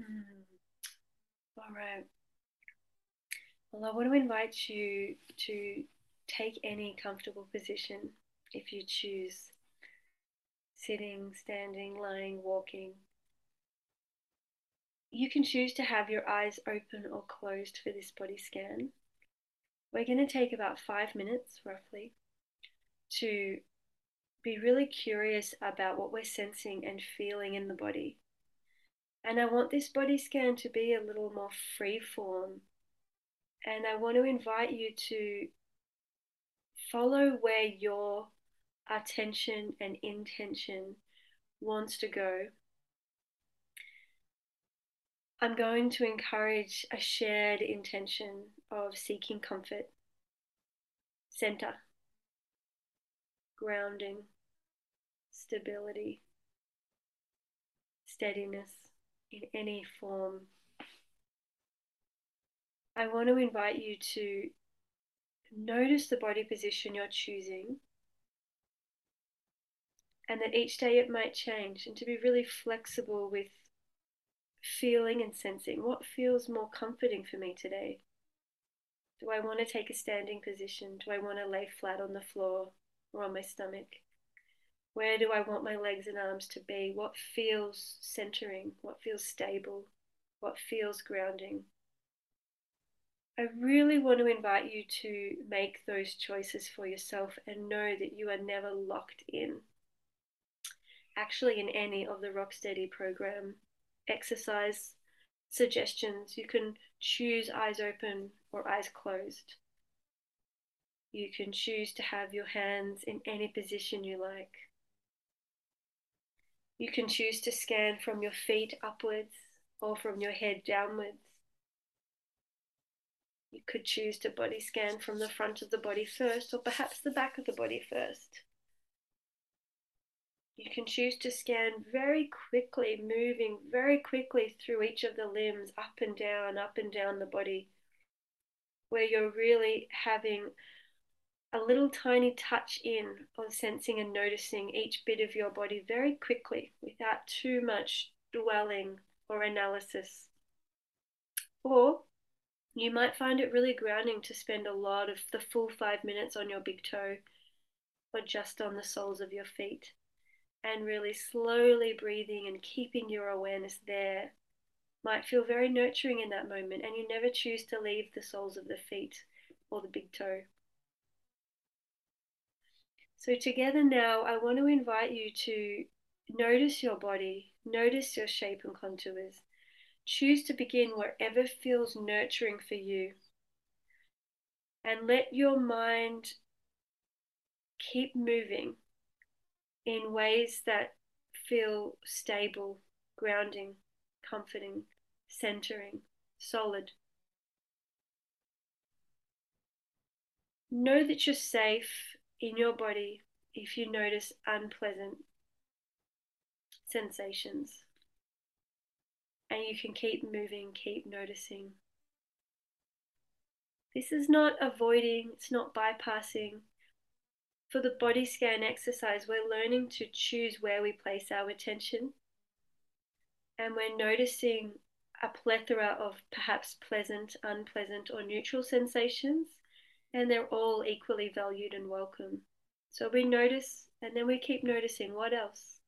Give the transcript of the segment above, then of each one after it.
Mm. All right. Well, I want to invite you to take any comfortable position if you choose sitting, standing, lying, walking. You can choose to have your eyes open or closed for this body scan. We're going to take about five minutes roughly to be really curious about what we're sensing and feeling in the body. And I want this body scan to be a little more free form. And I want to invite you to follow where your attention and intention wants to go. I'm going to encourage a shared intention of seeking comfort, center, grounding, stability, steadiness in any form. I want to invite you to notice the body position you're choosing and that each day it might change and to be really flexible with feeling and sensing what feels more comforting for me today. Do I want to take a standing position? Do I want to lay flat on the floor or on my stomach? Where do I want my legs and arms to be? What feels centering? What feels stable? What feels grounding? I really want to invite you to make those choices for yourself and know that you are never locked in actually in any of the Rocksteady program exercise suggestions. You can choose eyes open or eyes closed. You can choose to have your hands in any position you like. You can choose to scan from your feet upwards or from your head downwards. You could choose to body scan from the front of the body first or perhaps the back of the body first. You can choose to scan very quickly, moving very quickly through each of the limbs, up and down, up and down the body, where you're really having a little tiny touch in of sensing and noticing each bit of your body very quickly without too much dwelling or analysis. Or you might find it really grounding to spend a lot of the full five minutes on your big toe or just on the soles of your feet and really slowly breathing and keeping your awareness there might feel very nurturing in that moment, and you never choose to leave the soles of the feet or the big toe. So, together now, I want to invite you to notice your body, notice your shape and contours. Choose to begin wherever feels nurturing for you. And let your mind keep moving in ways that feel stable, grounding, comforting, centering, solid. Know that you're safe in your body if you notice unpleasant sensations. And you can keep moving, keep noticing. This is not avoiding, it's not bypassing, for the body scan exercise, we're learning to choose where we place our attention. And we're noticing a plethora of perhaps pleasant, unpleasant, or neutral sensations, and they're all equally valued and welcome. So we notice, and then we keep noticing what else?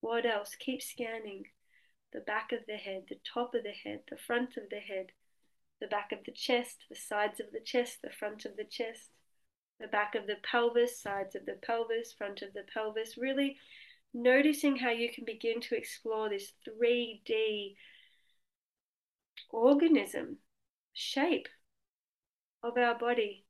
What else? Keep scanning the back of the head, the top of the head, the front of the head, the back of the chest, the sides of the chest, the front of the chest the back of the pelvis, sides of the pelvis, front of the pelvis, really noticing how you can begin to explore this 3D organism shape of our body.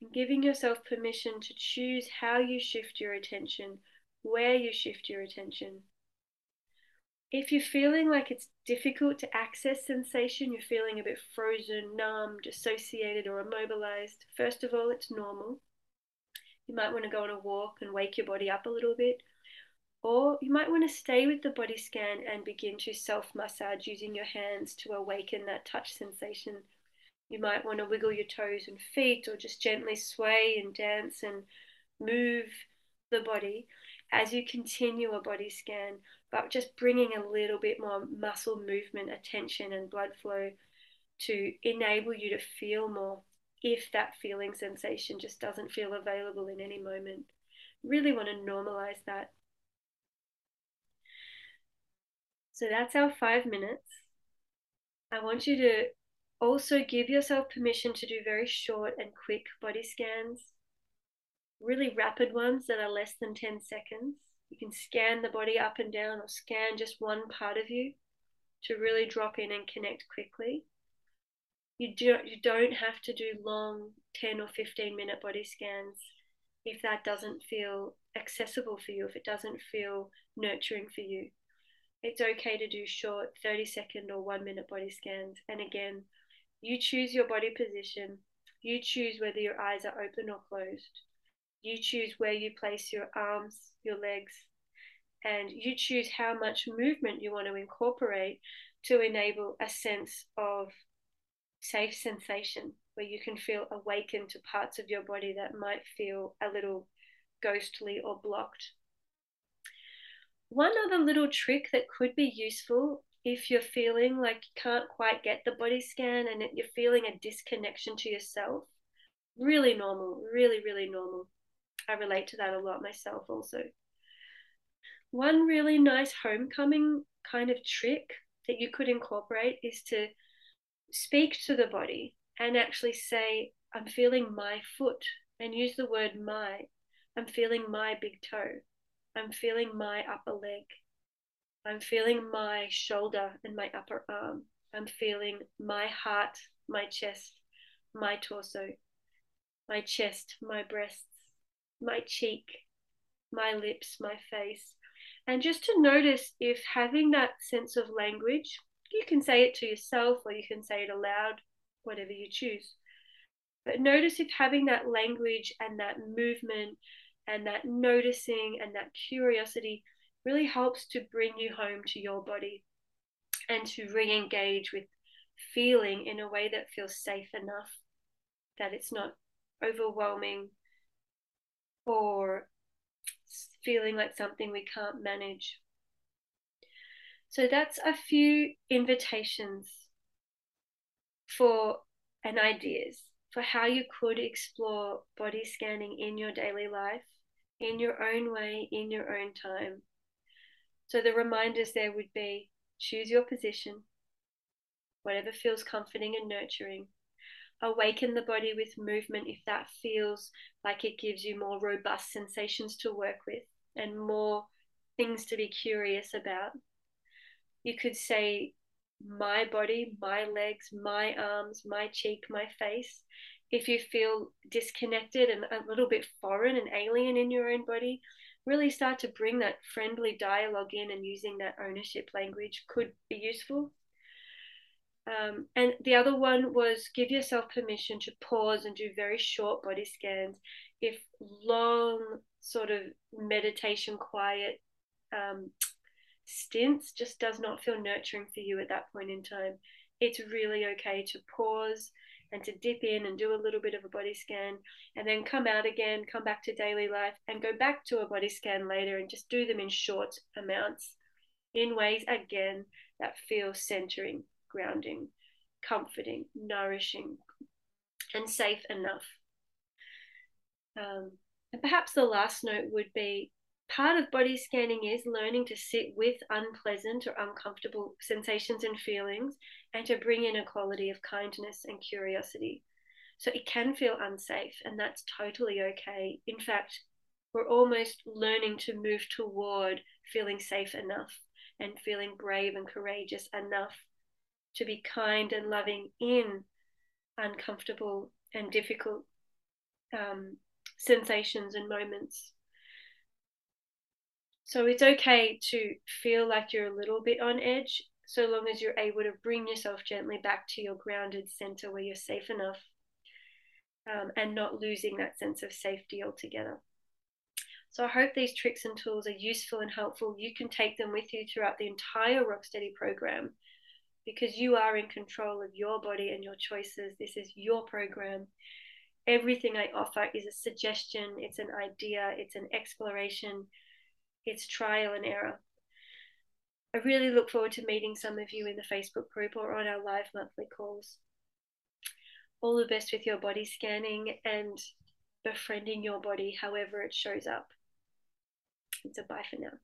And giving yourself permission to choose how you shift your attention, where you shift your attention. If you're feeling like it's difficult to access sensation, you're feeling a bit frozen, numb, dissociated, or immobilized, first of all, it's normal. You might want to go on a walk and wake your body up a little bit. Or you might want to stay with the body scan and begin to self massage using your hands to awaken that touch sensation. You might want to wiggle your toes and feet or just gently sway and dance and move the body as you continue a body scan, but just bringing a little bit more muscle movement, attention, and blood flow to enable you to feel more if that feeling sensation just doesn't feel available in any moment. Really want to normalize that. So that's our five minutes. I want you to also give yourself permission to do very short and quick body scans, really rapid ones that are less than 10 seconds. You can scan the body up and down or scan just one part of you to really drop in and connect quickly. You, do, you don't have to do long 10 or 15 minute body scans if that doesn't feel accessible for you, if it doesn't feel nurturing for you. It's okay to do short 30 second or one minute body scans. And again, you choose your body position. You choose whether your eyes are open or closed. You choose where you place your arms, your legs, and you choose how much movement you want to incorporate to enable a sense of safe sensation where you can feel awakened to parts of your body that might feel a little ghostly or blocked. One other little trick that could be useful if you're feeling like you can't quite get the body scan and you're feeling a disconnection to yourself, really normal, really, really normal. I relate to that a lot myself also. One really nice homecoming kind of trick that you could incorporate is to speak to the body and actually say, I'm feeling my foot, and use the word my. I'm feeling my big toe. I'm feeling my upper leg. I'm feeling my shoulder and my upper arm. I'm feeling my heart, my chest, my torso, my chest, my breasts, my cheek, my lips, my face. And just to notice if having that sense of language you can say it to yourself or you can say it aloud, whatever you choose. But notice if having that language and that movement and that noticing and that curiosity really helps to bring you home to your body and to re engage with feeling in a way that feels safe enough, that it's not overwhelming or feeling like something we can't manage. So that's a few invitations for and ideas for how you could explore body scanning in your daily life, in your own way, in your own time. So the reminders there would be choose your position, whatever feels comforting and nurturing. Awaken the body with movement if that feels like it gives you more robust sensations to work with and more things to be curious about you could say my body, my legs, my arms, my cheek, my face. If you feel disconnected and a little bit foreign and alien in your own body, really start to bring that friendly dialogue in and using that ownership language could be useful. Um, and the other one was give yourself permission to pause and do very short body scans. If long, sort of meditation, quiet um, stints just does not feel nurturing for you at that point in time, it's really okay to pause and to dip in and do a little bit of a body scan and then come out again, come back to daily life and go back to a body scan later and just do them in short amounts in ways again that feel centering, grounding, comforting, nourishing, and safe enough. Um, and perhaps the last note would be part of body scanning is learning to sit with unpleasant or uncomfortable sensations and feelings and to bring in a quality of kindness and curiosity. So it can feel unsafe, and that's totally okay. In fact, we're almost learning to move toward feeling safe enough and feeling brave and courageous enough to be kind and loving in uncomfortable and difficult um, sensations and moments. So it's okay to feel like you're a little bit on edge so long as you're able to bring yourself gently back to your grounded center where you're safe enough um, and not losing that sense of safety altogether. So I hope these tricks and tools are useful and helpful. You can take them with you throughout the entire Rocksteady program because you are in control of your body and your choices. This is your program. Everything I offer is a suggestion, it's an idea, it's an exploration it's trial and error. I really look forward to meeting some of you in the Facebook group or on our live monthly calls. All the best with your body scanning and befriending your body however it shows up. And so, bye for now.